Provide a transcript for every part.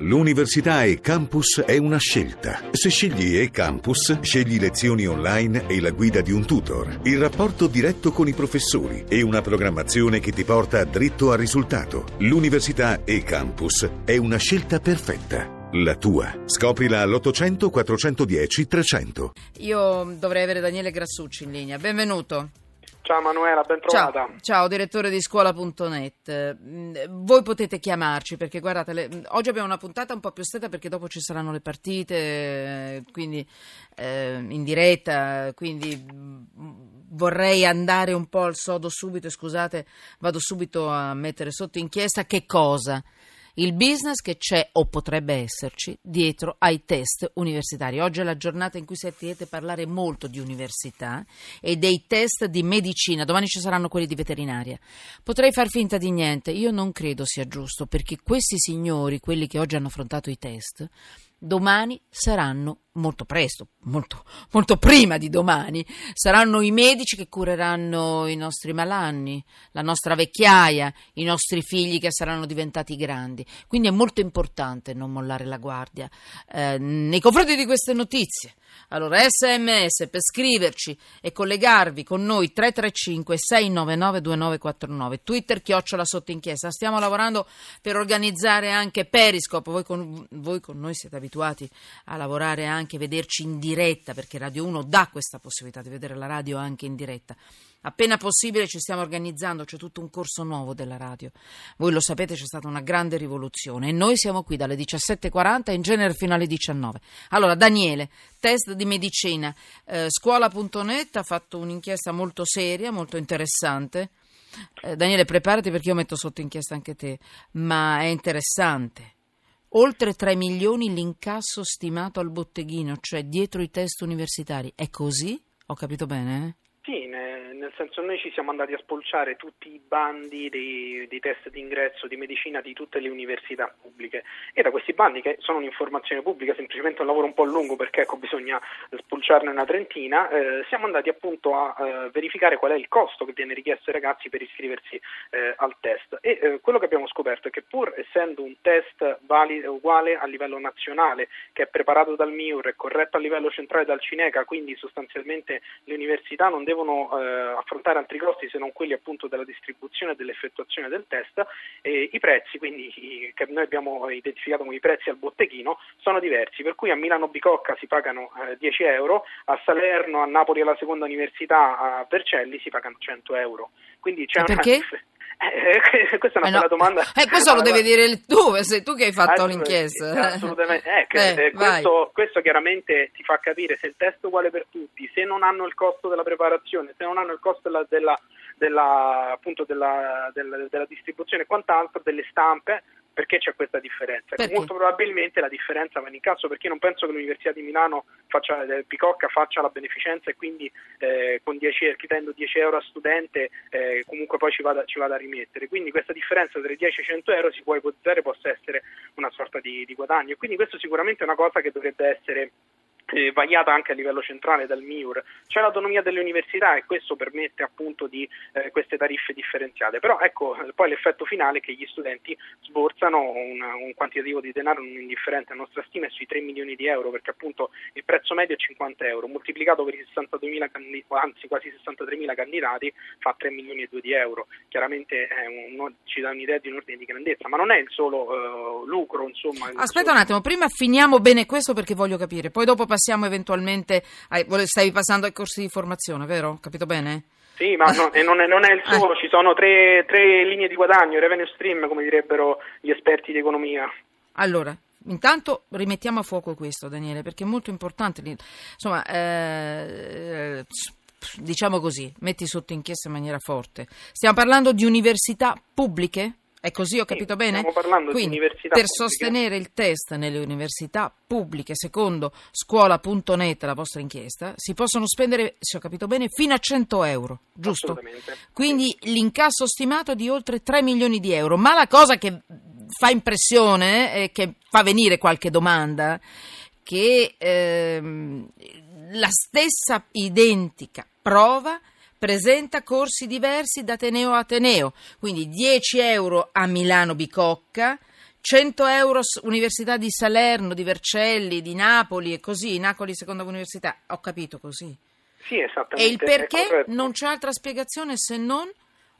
L'università e campus è una scelta. Se scegli e campus, scegli lezioni online e la guida di un tutor, il rapporto diretto con i professori e una programmazione che ti porta dritto al risultato. L'università e campus è una scelta perfetta. La tua. Scoprila all'800 410 300. Io dovrei avere Daniele Grassucci in linea. Benvenuto. Ciao Manuela, ben trovata. Ciao, ciao, direttore di scuola.net. Mm, Voi potete chiamarci perché guardate, le- oggi abbiamo una puntata un po' più stretta perché dopo ci saranno le partite, eh, quindi eh, in diretta, quindi mm, vorrei andare un po' al sodo subito scusate, vado subito a mettere sotto inchiesta che cosa? Il business che c'è o potrebbe esserci dietro ai test universitari. Oggi è la giornata in cui sentirete parlare molto di università e dei test di medicina. Domani ci saranno quelli di veterinaria. Potrei far finta di niente. Io non credo sia giusto perché questi signori, quelli che oggi hanno affrontato i test, domani saranno molto presto, molto, molto prima di domani, saranno i medici che cureranno i nostri malanni, la nostra vecchiaia, i nostri figli che saranno diventati grandi. Quindi è molto importante non mollare la guardia eh, nei confronti di queste notizie. Allora, sms per scriverci e collegarvi con noi 335 699 2949, Twitter chiocciola sotto inchiesta. Stiamo lavorando per organizzare anche Periscope. Voi con, voi con noi siete abituati a lavorare anche, vederci in diretta, perché Radio 1 dà questa possibilità di vedere la radio anche in diretta. Appena possibile ci stiamo organizzando, c'è tutto un corso nuovo della radio. Voi lo sapete, c'è stata una grande rivoluzione e noi siamo qui dalle 17.40 e in genere fino alle 19. Allora, Daniele, test di medicina, eh, scuola.net ha fatto un'inchiesta molto seria, molto interessante. Eh, Daniele, preparati perché io metto sotto inchiesta anche te, ma è interessante. Oltre 3 milioni l'incasso stimato al botteghino, cioè dietro i test universitari. È così? Ho capito bene? Sì, ne- nel senso noi ci siamo andati a spolciare tutti i bandi dei, dei test d'ingresso di medicina di tutte le università pubbliche. E da questi bandi, che sono un'informazione pubblica, semplicemente un lavoro un po' lungo perché ecco, bisogna spolciarne una trentina, eh, siamo andati appunto a eh, verificare qual è il costo che viene richiesto ai ragazzi per iscriversi eh, al test. E eh, quello che abbiamo scoperto è che pur essendo un test vali- uguale a livello nazionale, che è preparato dal MIUR e corretto a livello centrale dal Cineca, quindi sostanzialmente le università non devono eh, affrontare altri costi se non quelli appunto della distribuzione e dell'effettuazione del test, e i prezzi, quindi i- che noi abbiamo identificato come i prezzi al botteghino, sono diversi, per cui a Milano Bicocca si pagano eh, 10 euro, a Salerno, a Napoli alla seconda università, a Vercelli si pagano 100 euro. Quindi c'è E una... Eh, questa è una Eh no, bella domanda. eh, questo lo devi dire tu, sei tu che hai fatto l'inchiesta. Assolutamente, eh, che- Eh, eh, questo, questo chiaramente ti fa capire se il test è uguale per tutti, se non hanno il costo della preparazione, se non hanno il costo della, della, della- appunto della, della- della distribuzione e quant'altro, delle stampe, perché c'è questa differenza? Perché? Molto probabilmente la differenza va in incasso perché non penso che l'Università di Milano faccia, eh, Picocca faccia la beneficenza e quindi eh, con 10, chiedendo 10 euro a studente eh, comunque poi ci vada, ci vada a rimettere. Quindi questa differenza tra i 10 e i 100 euro si può ipotizzare possa essere una sorta di, di guadagno. Quindi questo sicuramente è una cosa che dovrebbe essere eh, vagliata anche a livello centrale dal MIUR. C'è l'autonomia delle università e questo permette appunto di eh, queste tariffe differenziate. Però ecco, eh, poi l'effetto finale è che gli studenti sborsano un, un quantitativo di denaro non indifferente. La nostra stima è sui 3 milioni di euro perché appunto il prezzo medio è 50 euro, moltiplicato per i 62.000 candi- anzi quasi 63.000 candidati fa 3 milioni e 2 di euro. Chiaramente un- ci dà un'idea di un ordine di grandezza, ma non è il solo eh, lucro, insomma. Aspetta solo- un attimo, prima finiamo bene questo perché voglio capire, poi dopo passiamo eventualmente, ai, stavi passando ai corsi di formazione, vero? Capito bene? Sì, ma no- non, è, non è il solo, ci sono tre, tre linee di guadagno, revenue stream, come direbbero gli esperti di economia. Allora, intanto rimettiamo a fuoco questo, Daniele, perché è molto importante. Insomma, eh, diciamo così, metti sotto inchiesta in maniera forte. Stiamo parlando di università pubbliche? È così, ho capito bene? stiamo parlando di Quindi, università per pubbliche. sostenere il test nelle università pubbliche, secondo scuola.net, la vostra inchiesta, si possono spendere, se ho capito bene, fino a 100 euro, giusto? Quindi l'incasso stimato è di oltre 3 milioni di euro. Ma la cosa che fa impressione e che fa venire qualche domanda, che ehm, la stessa identica prova presenta corsi diversi da Ateneo a Ateneo, quindi 10 euro a Milano Bicocca, 100 euro Università di Salerno, di Vercelli, di Napoli e così, Napoli seconda università, ho capito così. Sì, esattamente. E il perché non c'è altra spiegazione se non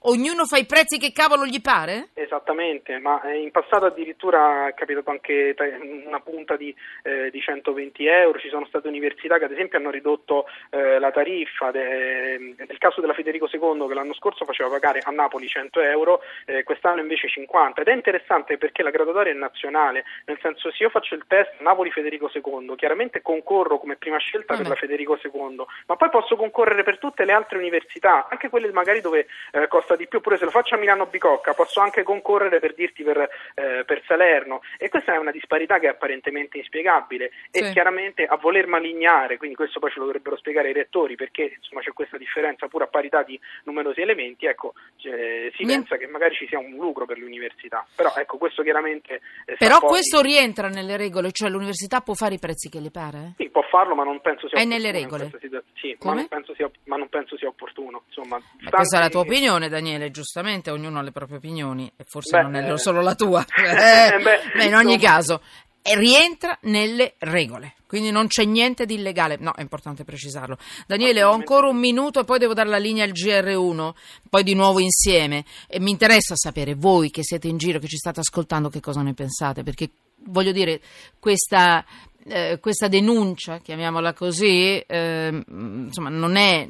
ognuno fa i prezzi che cavolo gli pare? Esattamente, ma eh, in passato addirittura è capitato anche tra- una punta di, eh, di 120 euro, ci sono state università che ad esempio hanno ridotto eh, la tariffa, de- nel caso della Federico II che l'anno scorso faceva pagare a Napoli 100 euro, eh, quest'anno invece 50 ed è interessante perché la graduatoria è nazionale, nel senso se io faccio il test Napoli-Federico II, chiaramente concorro come prima scelta per Vabbè. la Federico II, ma poi posso concorrere per tutte le altre università, anche quelle magari dove eh, costa di più, pure se lo faccio a Milano Bicocca, posso anche concorrere per dirti per, eh, per Salerno e questa è una disparità che è apparentemente inspiegabile e Sì. chiaramente a voler malignare, quindi questo poi ce lo dovrebbero spiegare i rettori perché insomma c'è questa differenza pur a parità di numerosi elementi, ecco cioè, si Niente. pensa che magari ci sia un lucro per le università, però ecco questo chiaramente eh, Però questo rientra nelle regole, cioè l'università può fare i prezzi che le pare? sì, può farlo, ma non penso sia È nelle regole? sì, ma non, penso sia, ma non penso sia opportuno. Insomma, questa è la tua opinione, Daniele, giustamente, ognuno ha le proprie opinioni e forse Beh, non è eh, solo la tua. Eh, eh, beh, ma in ogni caso, rientra nelle regole, quindi non c'è niente di illegale. No, è importante precisarlo. Daniele, ho ancora un minuto e poi devo dare la linea al GR1, poi di nuovo insieme. E mi interessa sapere voi che siete in giro, che ci state ascoltando, che cosa ne pensate, perché voglio dire, questa eh, questa denuncia, chiamiamola così, ehm, insomma, non è,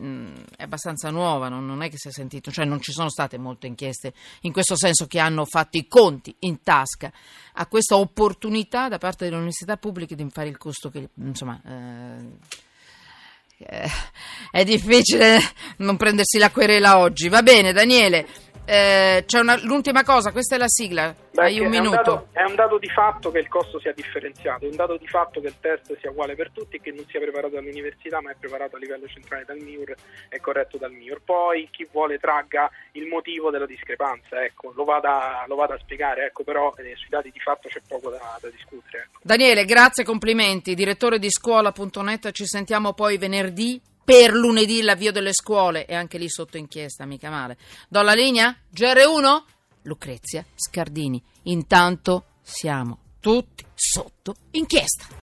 è abbastanza nuova, non, non è che si è sentito, cioè non ci sono state molte inchieste in questo senso che hanno fatto i conti in tasca a questa opportunità da parte delle università pubbliche di fare il costo che, insomma, eh, eh, è difficile non prendersi la querela oggi. Va bene, Daniele, eh, c'è una- l'ultima cosa, questa è la sigla, Beh, hai un è minuto. dato, è un dato di fatto che il costo sia differenziato, è un dato di fatto che il test sia uguale per tutti che non sia preparato dall'università ma è preparato a livello centrale dal MIUR e corretto dal MIUR. Poi chi vuole tragga il motivo della discrepanza, ecco, lo, vada, lo vada a spiegare, ecco, però eh, sui dati di fatto c'è poco da, da discutere. Ecco. Daniele, grazie, complimenti. Direttore di scuola.net, ci sentiamo poi venerdì per lunedì l'avvio delle scuole e anche lì sotto inchiesta, mica male. Do la linea? GR1? Lucrezia Scardini. Intanto siamo tutti sotto inchiesta.